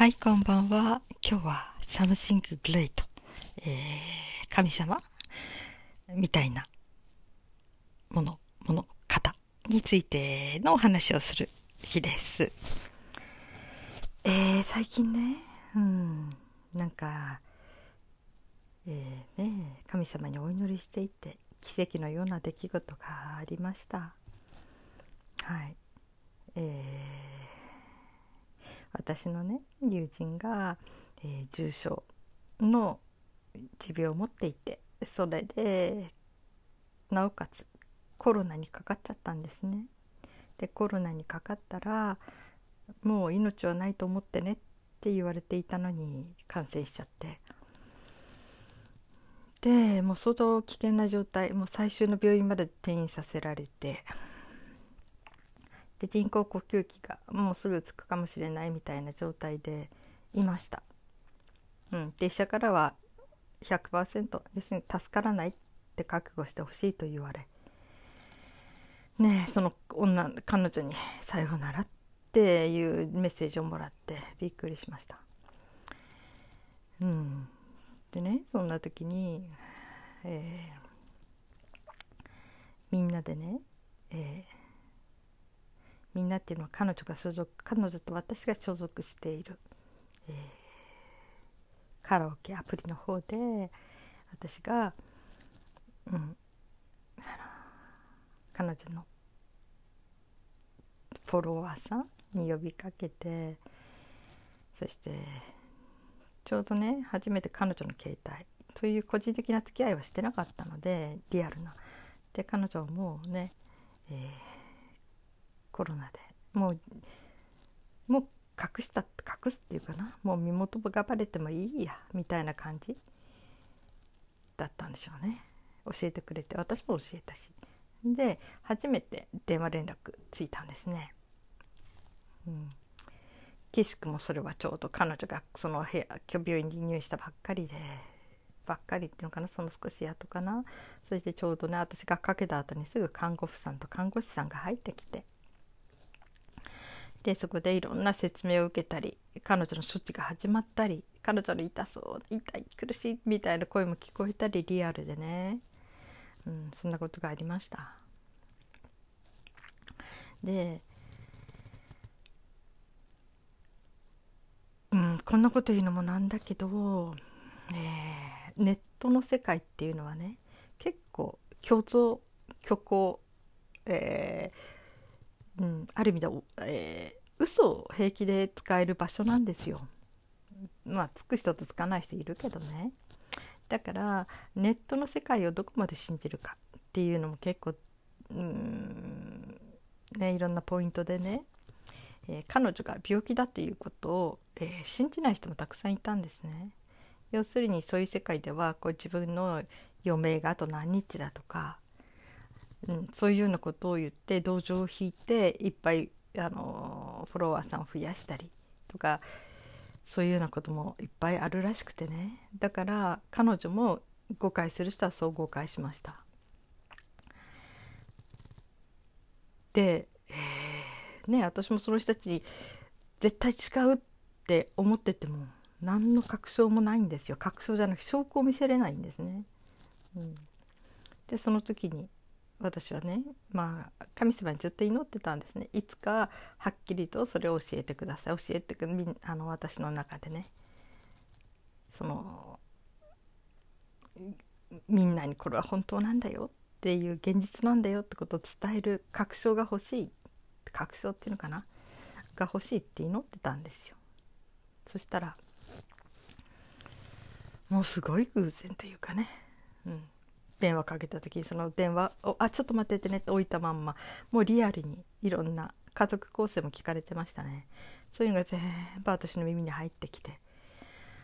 はい、こんばんは。今日は Something Great、えー、神様みたいなもの、もの、方についてのお話をする日です。えー、最近ね、うん、なんか、えー、ね、神様にお祈りしていて、奇跡のような出来事がありました。はい。えー私のね友人が、えー、重症の持病を持っていてそれでなおかつコロナにかかっちゃったんですね。でコロナにかかったらもう命はないと思ってねって言われていたのに感染しちゃってでもう相当危険な状態もう最終の病院まで転院させられてで人工呼吸器がもうすぐつくかもしれないみたいな状態でいました。うん、で医者からは100%要するに助からないって覚悟してほしいと言われねその女彼女に「さようなら」っていうメッセージをもらってびっくりしました。うん、でねそんな時に、えー、みんなでね、えーみんなっていうのは彼女が所属彼女と私が所属している、えー、カラオケアプリの方で私が、うん、彼女のフォロワーさんに呼びかけてそしてちょうどね初めて彼女の携帯という個人的な付き合いはしてなかったのでリアルな。で彼女もね、えーコロナで。もうもう隠した隠すっていうかな。もう身元がバレてもいいやみたいな感じだったんでしょうね。教えてくれて。私も教えたし。で初めて電話連絡ついたんですね。うん、岸くもそれはちょうど彼女がその部屋病院に入院したばっかりでばっかりっていうのかな。その少し後かな。そしてちょうどね私がかけた後にすぐ看護婦さんと看護師さんが入ってきてでそこでいろんな説明を受けたり彼女の処置が始まったり彼女の痛そう痛い苦しいみたいな声も聞こえたりリアルでね、うん、そんなことがありました。で、うん、こんなこと言うのもなんだけど、えー、ネットの世界っていうのはね結構虚像虚構、えーうん、ある意味で、えー、嘘を平気で使える場所なんですよ。まあつく人とつかない人いるけどね。だからネットの世界をどこまで信じるかっていうのも結構うんねいろんなポイントでね、えー、彼女が病気だっていうことを、えー、信じない人もたくさんいたんですね。要するにそういう世界ではこう自分の余命があと何日だとかうん、そういうようなことを言って同情を引いていっぱいあのフォロワーさんを増やしたりとかそういうようなこともいっぱいあるらしくてねだから彼女も誤解する人はそう誤解しました。で、えー、ね私もその人たちに絶対違うって思ってても何の確証もないんですよ確証じゃなく証拠を見せれないんですね。うん、でその時に私はねまあ神様にずっと祈ってたんですね。いつかはっきりとそれを教えてください。教えてくあの私の中でね。そのみんなにこれは本当なんだよ。っていう現実なんだよってことを伝える確証が欲しい。確証っていうのかな。が欲しいって祈ってたんですよ。そしたらもうすごい偶然というかね。うん。電話かけた時にその電話を「あちょっと待っててね」って置いたまんまもうリアルにいろんな家族構成も聞かれてましたね。そういうのが全部私の耳に入ってきて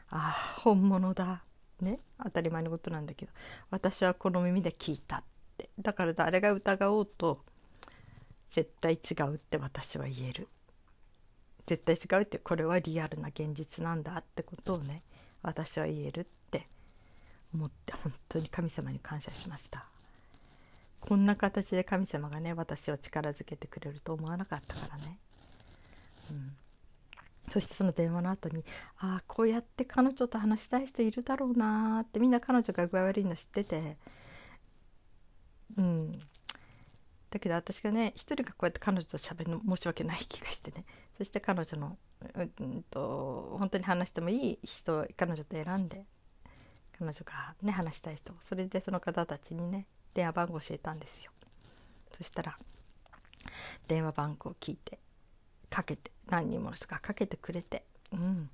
ああ本物だね。当たり前のことなんだけど私はこの耳で聞いたって。だから誰が疑おうと絶対違うって私は言える。絶対違うってこれはリアルな現実なんだってことをね私は言えるって。思って本当に神様に感謝しました。こんな形で神様がね私を力づけてくれると思わなかったからね、うん、そしてその電話の後にああこうやって彼女と話したい人いるだろうなってみんな彼女が具合悪いの知ってて。うん。だけど私がね一人がこうやって彼女と喋るの申し訳ない気がしてね。そして彼女のうんと本当に話してもいい人彼女と選んで。彼女がね話したい人それでその方たちにね電話番号教えたんですよ。そしたら電話番号を聞いてかけて何人もの人がかけてくれてうん。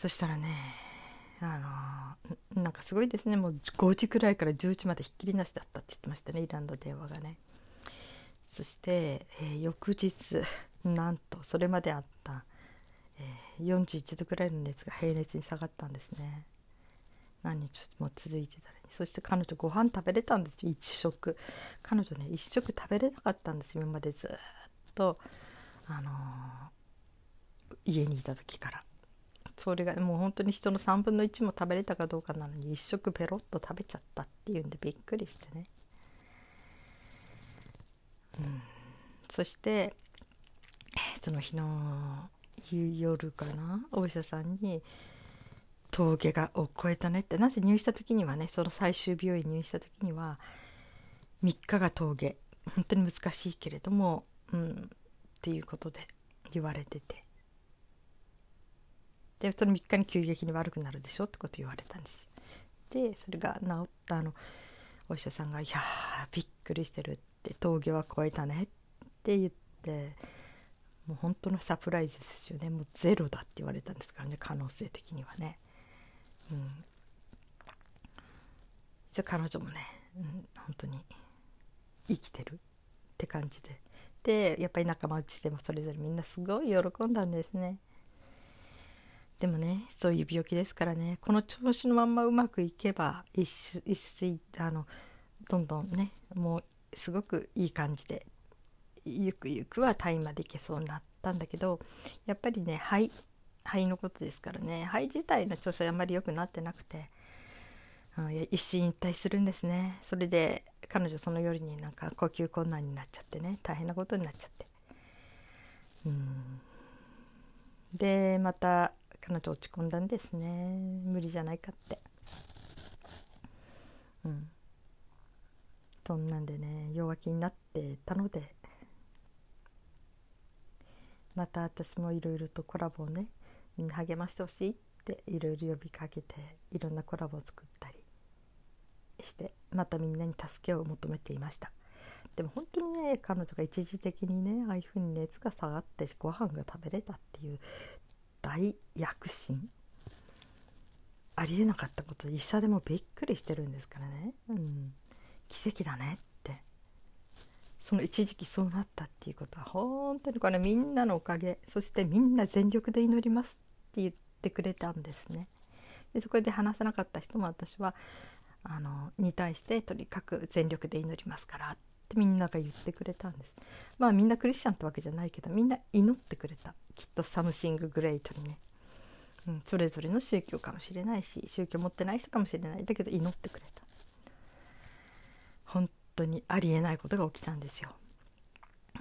そしたらねあのなんかすごいですね。もう5時くらいから10時までひっきりなしだったって言ってましたね。イランの電話がね。そして、えー、翌日なんとそれまであった、えー、41度くらいの熱が平熱に下がったんですね。何日も続いてたらそして彼女ご飯食べれたんですよ。一食。彼女ね一食食べれなかったんです今までずっと。あのー、家にいた時から。それがもう本当に人の3分の1も食べれたかどうかなのに一食ペロッと食べちゃったっていうんでびっくりしてね、うん、そしてその日の夜かな？お医者さんに峠がを超えたねって。なぜ入院した時にはねその最終病院入院した時には3日が峠。本当に難しいけれども、うん、っていうことで言われてて。でその3日に急激に悪くなるでしょ？ってこと言われたんです。でそれが治ったあのお医者さんが「いやびっくりしてる」って「峠は超えたね」って言ってもう本当のサプライズですよね。もうゼロだって言われたんですからね。可能性的にはね。うん、そ彼女もね、うん、本当に生きてるって感じで。でやっぱり仲間内でもそれぞれみんなすごい喜んだんですね。でもねそういう病気ですからね。この調子のまんまうまくいけば一一水あのどんどんねもうすごくいい感じでゆくゆくはタイまでいけそうになったんだけどやっぱりね肺肺のことですからね肺自体の調子はあんまり良くなってなくて、うん、一心一体するんですね。それで彼女その夜になんか呼吸困難になっちゃってね大変なことになっちゃって。うん。でまた彼女落ち込んだんですね。無理じゃないかって。うん。そんなんでね弱気になってたのでまた私もいろいろとコラボをねみんな励ましてほしいっていろいろ呼びかけていろんなコラボを作ったりしてまたみんなに助けを求めていました。でも本当にね彼女が一時的にねああいうふうに熱が下がってご飯が食べれたっていう大躍進。ありえなかったこと医者でもびっくりしてるんですからね、うん、奇跡だね。その一時期そうなったっていうことは本当にこれみんなのおかげそしてみんな全力で祈りますって言ってくれたんですね。でそこで話さなかった人も私はあのに対してとにかく全力で祈りますからってみんなが言ってくれたんです。まあみんなクリスチャンってわけじゃないけどみんな祈ってくれたきっと something great にね、うん、それぞれの宗教かもしれないし宗教持ってない人かもしれないだけど祈ってくれた本当にありえないことが起きたんですよ。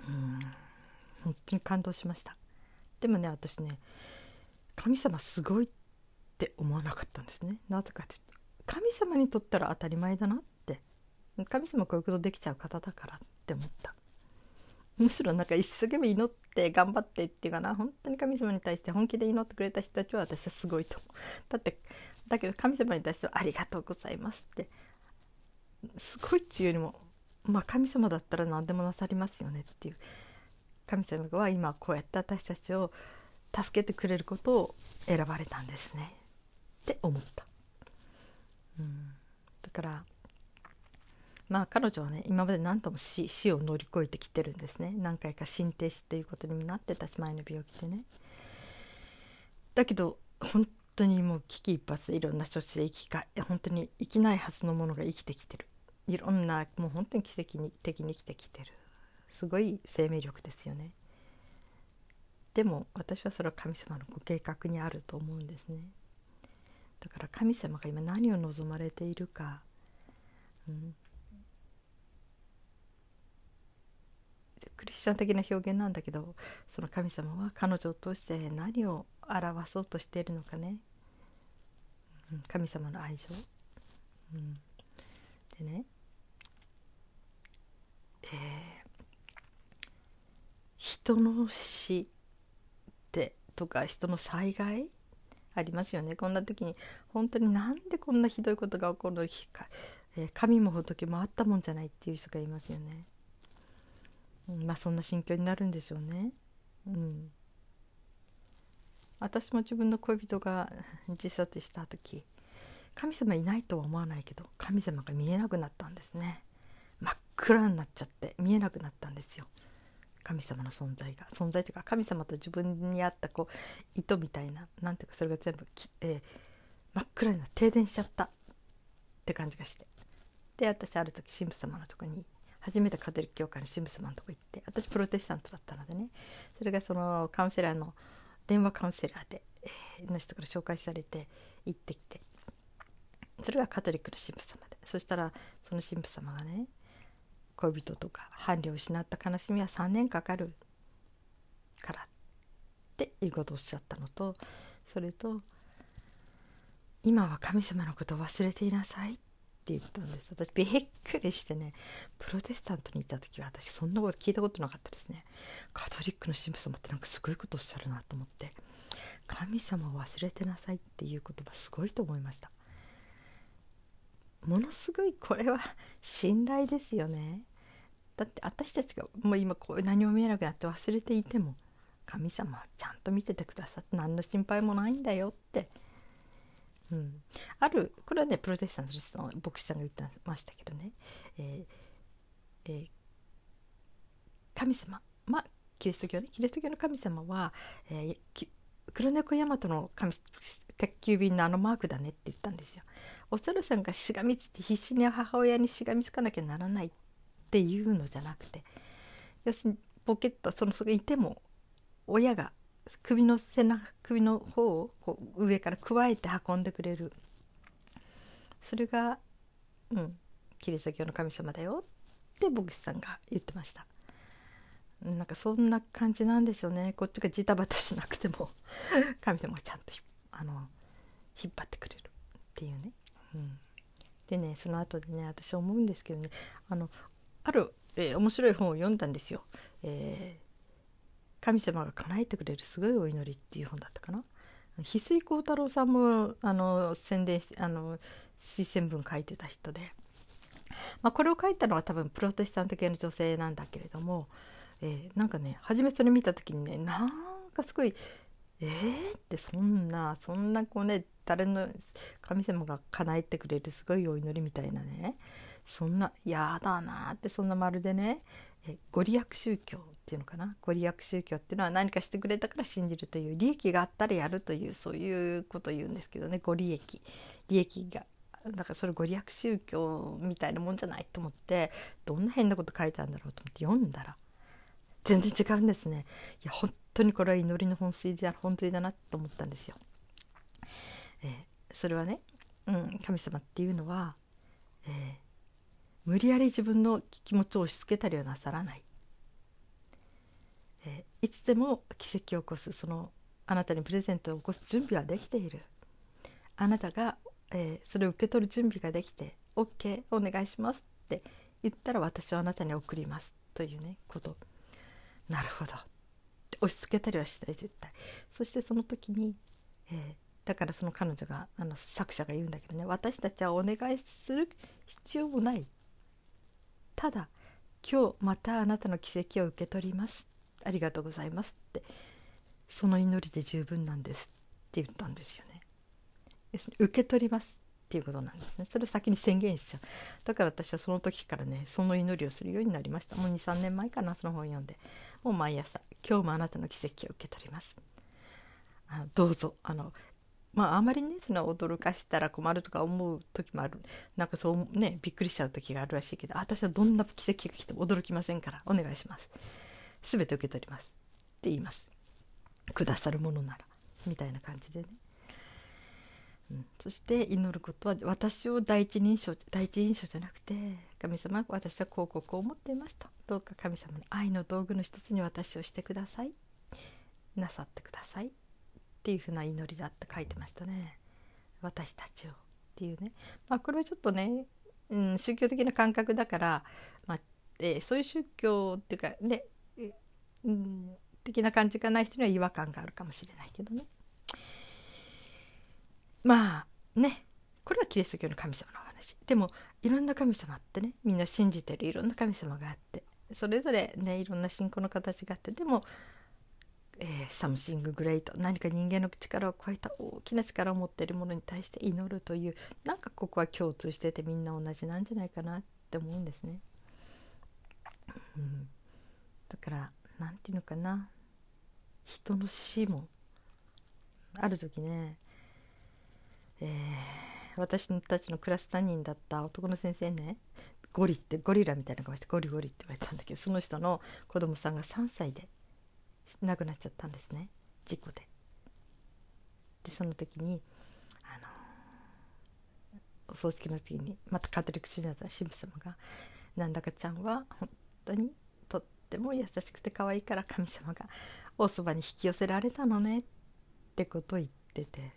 うん。本当に感動しました。でもね私ね神様すごいって思わなかったんですね。なぜかというと神様にとったら当たり前だなって。神様こういうことできちゃう方だからって思った。むしろなんか一生懸命祈って頑張ってっていうかな。本当に神様に対して本気で祈ってくれた人たちは私はすごいと思う。だってだけど神様に対しては「ありがとうございます」ってすごいっていうよりもまあ神様だったら何でもなさりますよねっていう神様は今こうやって私たちを助けてくれることを選ばれたんですね。って思った、うん、だからまあ彼女はね今まで何とも死死を乗り越えてきてるんですね。何回か心停止っていうことにもなってたし前の病気でね。だけど本当にもう危機一髪いろんな処置で生きか本当に生きないはずのものが生きてきてる。いろんなもう本当に奇跡的に生きてきてる。すごい生命力ですよね。でも私はそれは神様のご計画にあると思うんですね。だから神様が今何を望まれているか、うん、クリスチャン的な表現なんだけどその神様は彼女を通して何を表そうとしているのかね、うん、神様の愛情、うん、でね、人の死ってとか人の災害？ありますよね。こんな時に本当になんでこんなひどいことが起こるのか、えー、神も仏もあったもんじゃないっていう人がいますよね、うん、まあそんな心境になるんでしょうね。うん。私も自分の恋人が自殺した時神様いないとは思わないけど神様が見えなくなったんですね。暗になっちゃって見えなくなったんですよ。神様の存在が。存在というか神様と自分にあったこう糸みたいななんていうかそれが全部きえー、真っ暗にな停電しちゃった。って感じがして。で私ある時神父様のとこに初めてカトリック教会の神父様のとこ行って私プロテスタントだったのでね。それがそのカウンセラーの電話カウンセラーで、えー、の人から紹介されて行ってきて。それがカトリックの神父様で。そしたらその神父様がね恋人とか伴侶を失った悲しみは3年かかるからっていうことをおっしゃったのとそれと今は神様のことを忘れていなさいって言ったんです。私びっくりしてねプロテスタントにいた時は私そんなこと聞いたことなかったですね。カトリックの神父様ってなんかすごいことおっしゃるなと思って神様を忘れてなさいっていう言葉すごいと思いました。ものすごいこれは信頼ですよね。だって私たちがもう今こう何も見えなくなって忘れていても神様はちゃんと見ててくださって何の心配もないんだよって、うん、あるこれはねプロテスタントの牧師さんが言ってましたけどね、えーえー、神様まあキリスト教ね。キリスト教の神様は、えー、黒猫大和の神宅急便のあのマークだねって言ったんですよ。お猿さんがしがみついて必死に母親にしがみつかなきゃならないっていうのじゃなくて要するにポケットそのそこいても親が首の背中首の方をこう上からくわえて運んでくれる。それが、うん、キリスト教の神様だよ。って牧師さんが言ってました。なんかそんな感じなんでしょうね。こっちがジタバタしなくても。神様がちゃんとあの引っ張ってくれるっていうね、うん、でねその後でね私思うんですけどねあのある、えー、面白い本を読んだんですよ、えー、神様が叶えてくれるすごいお祈りっていう本だったかな。翡翠幸太郎さんもあの宣伝してあの推薦文書いてた人で、まあ、これを書いたのは多分プロテスタント系の女性なんだけれども、えー、なんかね初めそれ見た時にねなんかすごいえー、ってそんなそんなこうね誰の神様が叶えてくれるすごいお祈りみたいなね。そんな嫌だなってそんなまるでねえご利益宗教っていうのかな。ご利益宗教っていうのは何かしてくれたから信じるという利益があったらやるというそういうことを言うんですけどね。ご利益。利益がだからそれご利益宗教みたいなもんじゃないと思ってどんな変なこと書いてあるんだろうと思って読んだら全然違うんですね。いや本当にこれは祈りの本筋だ本当だなと思ったんですよ、えー、それはね、うん、神様っていうのは、えー無理やり自分の気持ちを押し付けたりはなさらない、えー、いつでも奇跡を起こすそのあなたにプレゼントを起こす準備はできている。あなたが、えー、それを受け取る準備ができて OK お願いしますって言ったら私はあなたに送りますというねこと。なるほど。押し付けたりはしない絶対。そしてその時に、えー、だからその彼女があの作者が言うんだけどね私たちはお願いする必要もない。ただ今日またあなたの奇跡を受け取ります。ありがとうございますって。その祈りで十分なんですって言ったんですよね。受け取ります。っていうことなんですね。それを先に宣言しちゃう。だから私はその時からねその祈りをするようになりました。もう23年前かなその本読んで。もう毎朝今日もあなたの奇跡を受け取ります。あのどうぞ。あのまああまりねその驚かしたら困るとか思う時もある。なんかそうねびっくりしちゃう時があるらしいけど私はどんな奇跡が来ても驚きませんからお願いします。全て受け取ります。って言います。くださるものなら。みたいな感じでね、そして祈ることは私を第一人称第一印象じゃなくて神様私はこうこうこう思っています。とどうか神様の愛の道具の一つに私をしてください。なさってくださいっていうふうな祈りだって書いてましたね。私たちをっていうね。まあこれはちょっとね、うん、宗教的な感覚だから、まあえー、そういう宗教っていうかね、うん、的な感じがない人には違和感があるかもしれないけどね。まあねこれはキリスト教の神様の話。でもいろんな神様ってねみんな信じてるいろんな神様があって。それぞれねいろんな信仰の形があってでもえー、 something great 何か人間の力を超えた大きな力を持っているものに対して祈るというなんかここは共通しててみんな同じなんじゃないかなって思うんですね。うん、だから何て言うのかな。人の死もある時ね、えー、私たちのクラス担任だった男の先生ねゴリってゴリラみたいな顔してゴリゴリって言われたんだけどその人の子供さんが3歳で亡くなっちゃったんですね事故で。でその時にあのお葬式の時にまたカトリック信者だった神父様が「なんだかちゃんは本当にとっても優しくて可愛いから神様がおそばに引き寄せられたのね」ってことを言ってて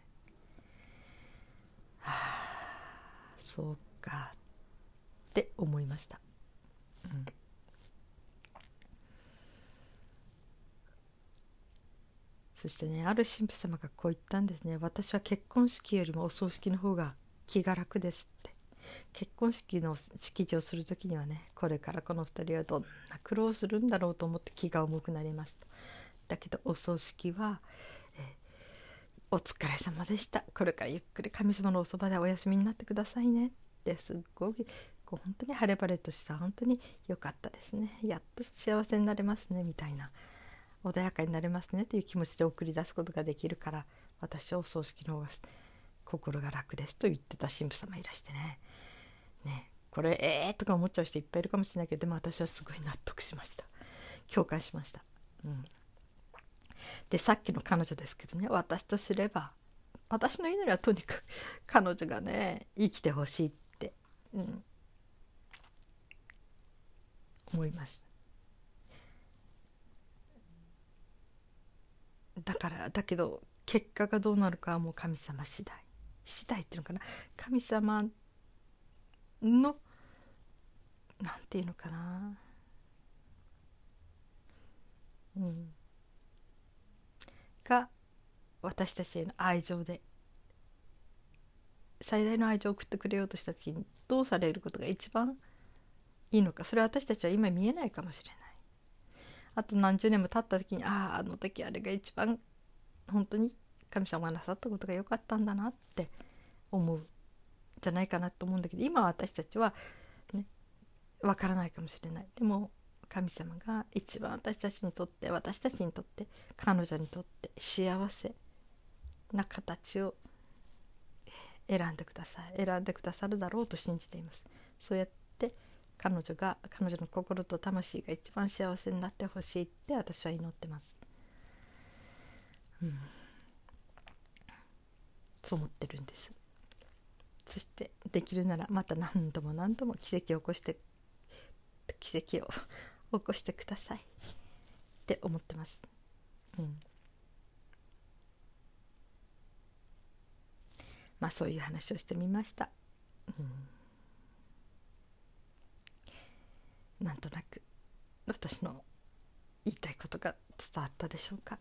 はあそうか。って思いました。うん。そしてねある神父様がこう言ったんですね。私は結婚式よりもお葬式の方が気が楽ですって。結婚式の式辞をする時にはねこれからこの2人はどんな苦労するんだろうと思って気が重くなりますと。だけどお葬式は、えー、お疲れ様でした。これからゆっくり神様のおそばでお休みになってくださいね」ってすっごいこう本当に晴れ晴れとした本当に良かったですね。やっと幸せになれますねみたいな。穏やかになれますねという気持ちで送り出すことができるから私はお葬式の方が心が楽ですと言ってた神父様いらしてね。ねこれええー、とか思っちゃう人いっぱいいるかもしれないけどでも私はすごい納得しました。共感しました、うん、でさっきの彼女ですけどね私とすれば私の祈りはとにかく 彼女がね生きてほしいって、うん、思います。だからだけど結果がどうなるかはもう神様次第。次第っていうのかな。神様のなんていうのかな。うん。が私たちへの愛情で最大の愛情を送ってくれようとした時にどうされることが一番いいのか。それは私たちは今見えないかもしれない。あと何十年も経った時にあああの時あれが一番本当に神様がなさったことが良かったんだなって思うじゃないかなと思うんだけど今私たちはねわからないかもしれない。でも神様が一番私たちにとって私たちにとって彼女にとって幸せな形を選んでください。選んでくださるだろうと信じています。そうやって彼女が彼女の心と魂が一番幸せになってほしいって私は祈ってます、うん、そう思ってるんです。そしてできるならまた何度も何度も奇跡を起こして奇跡を起こしてください。って思ってます、うん、まあそういう話をしてみました、うん。なんとなく私の言いたいことが伝わったでしょうか、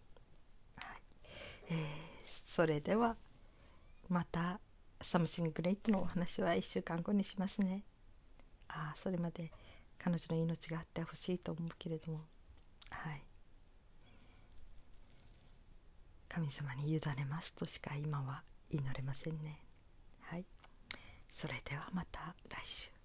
はい。えー、それではまた something great のお話は1週間後にしますね。ああそれまで。彼女の命があってほしいと思うけれどもはい。神様に委ねますとしか今は祈れませんね。はい。それではまた来週。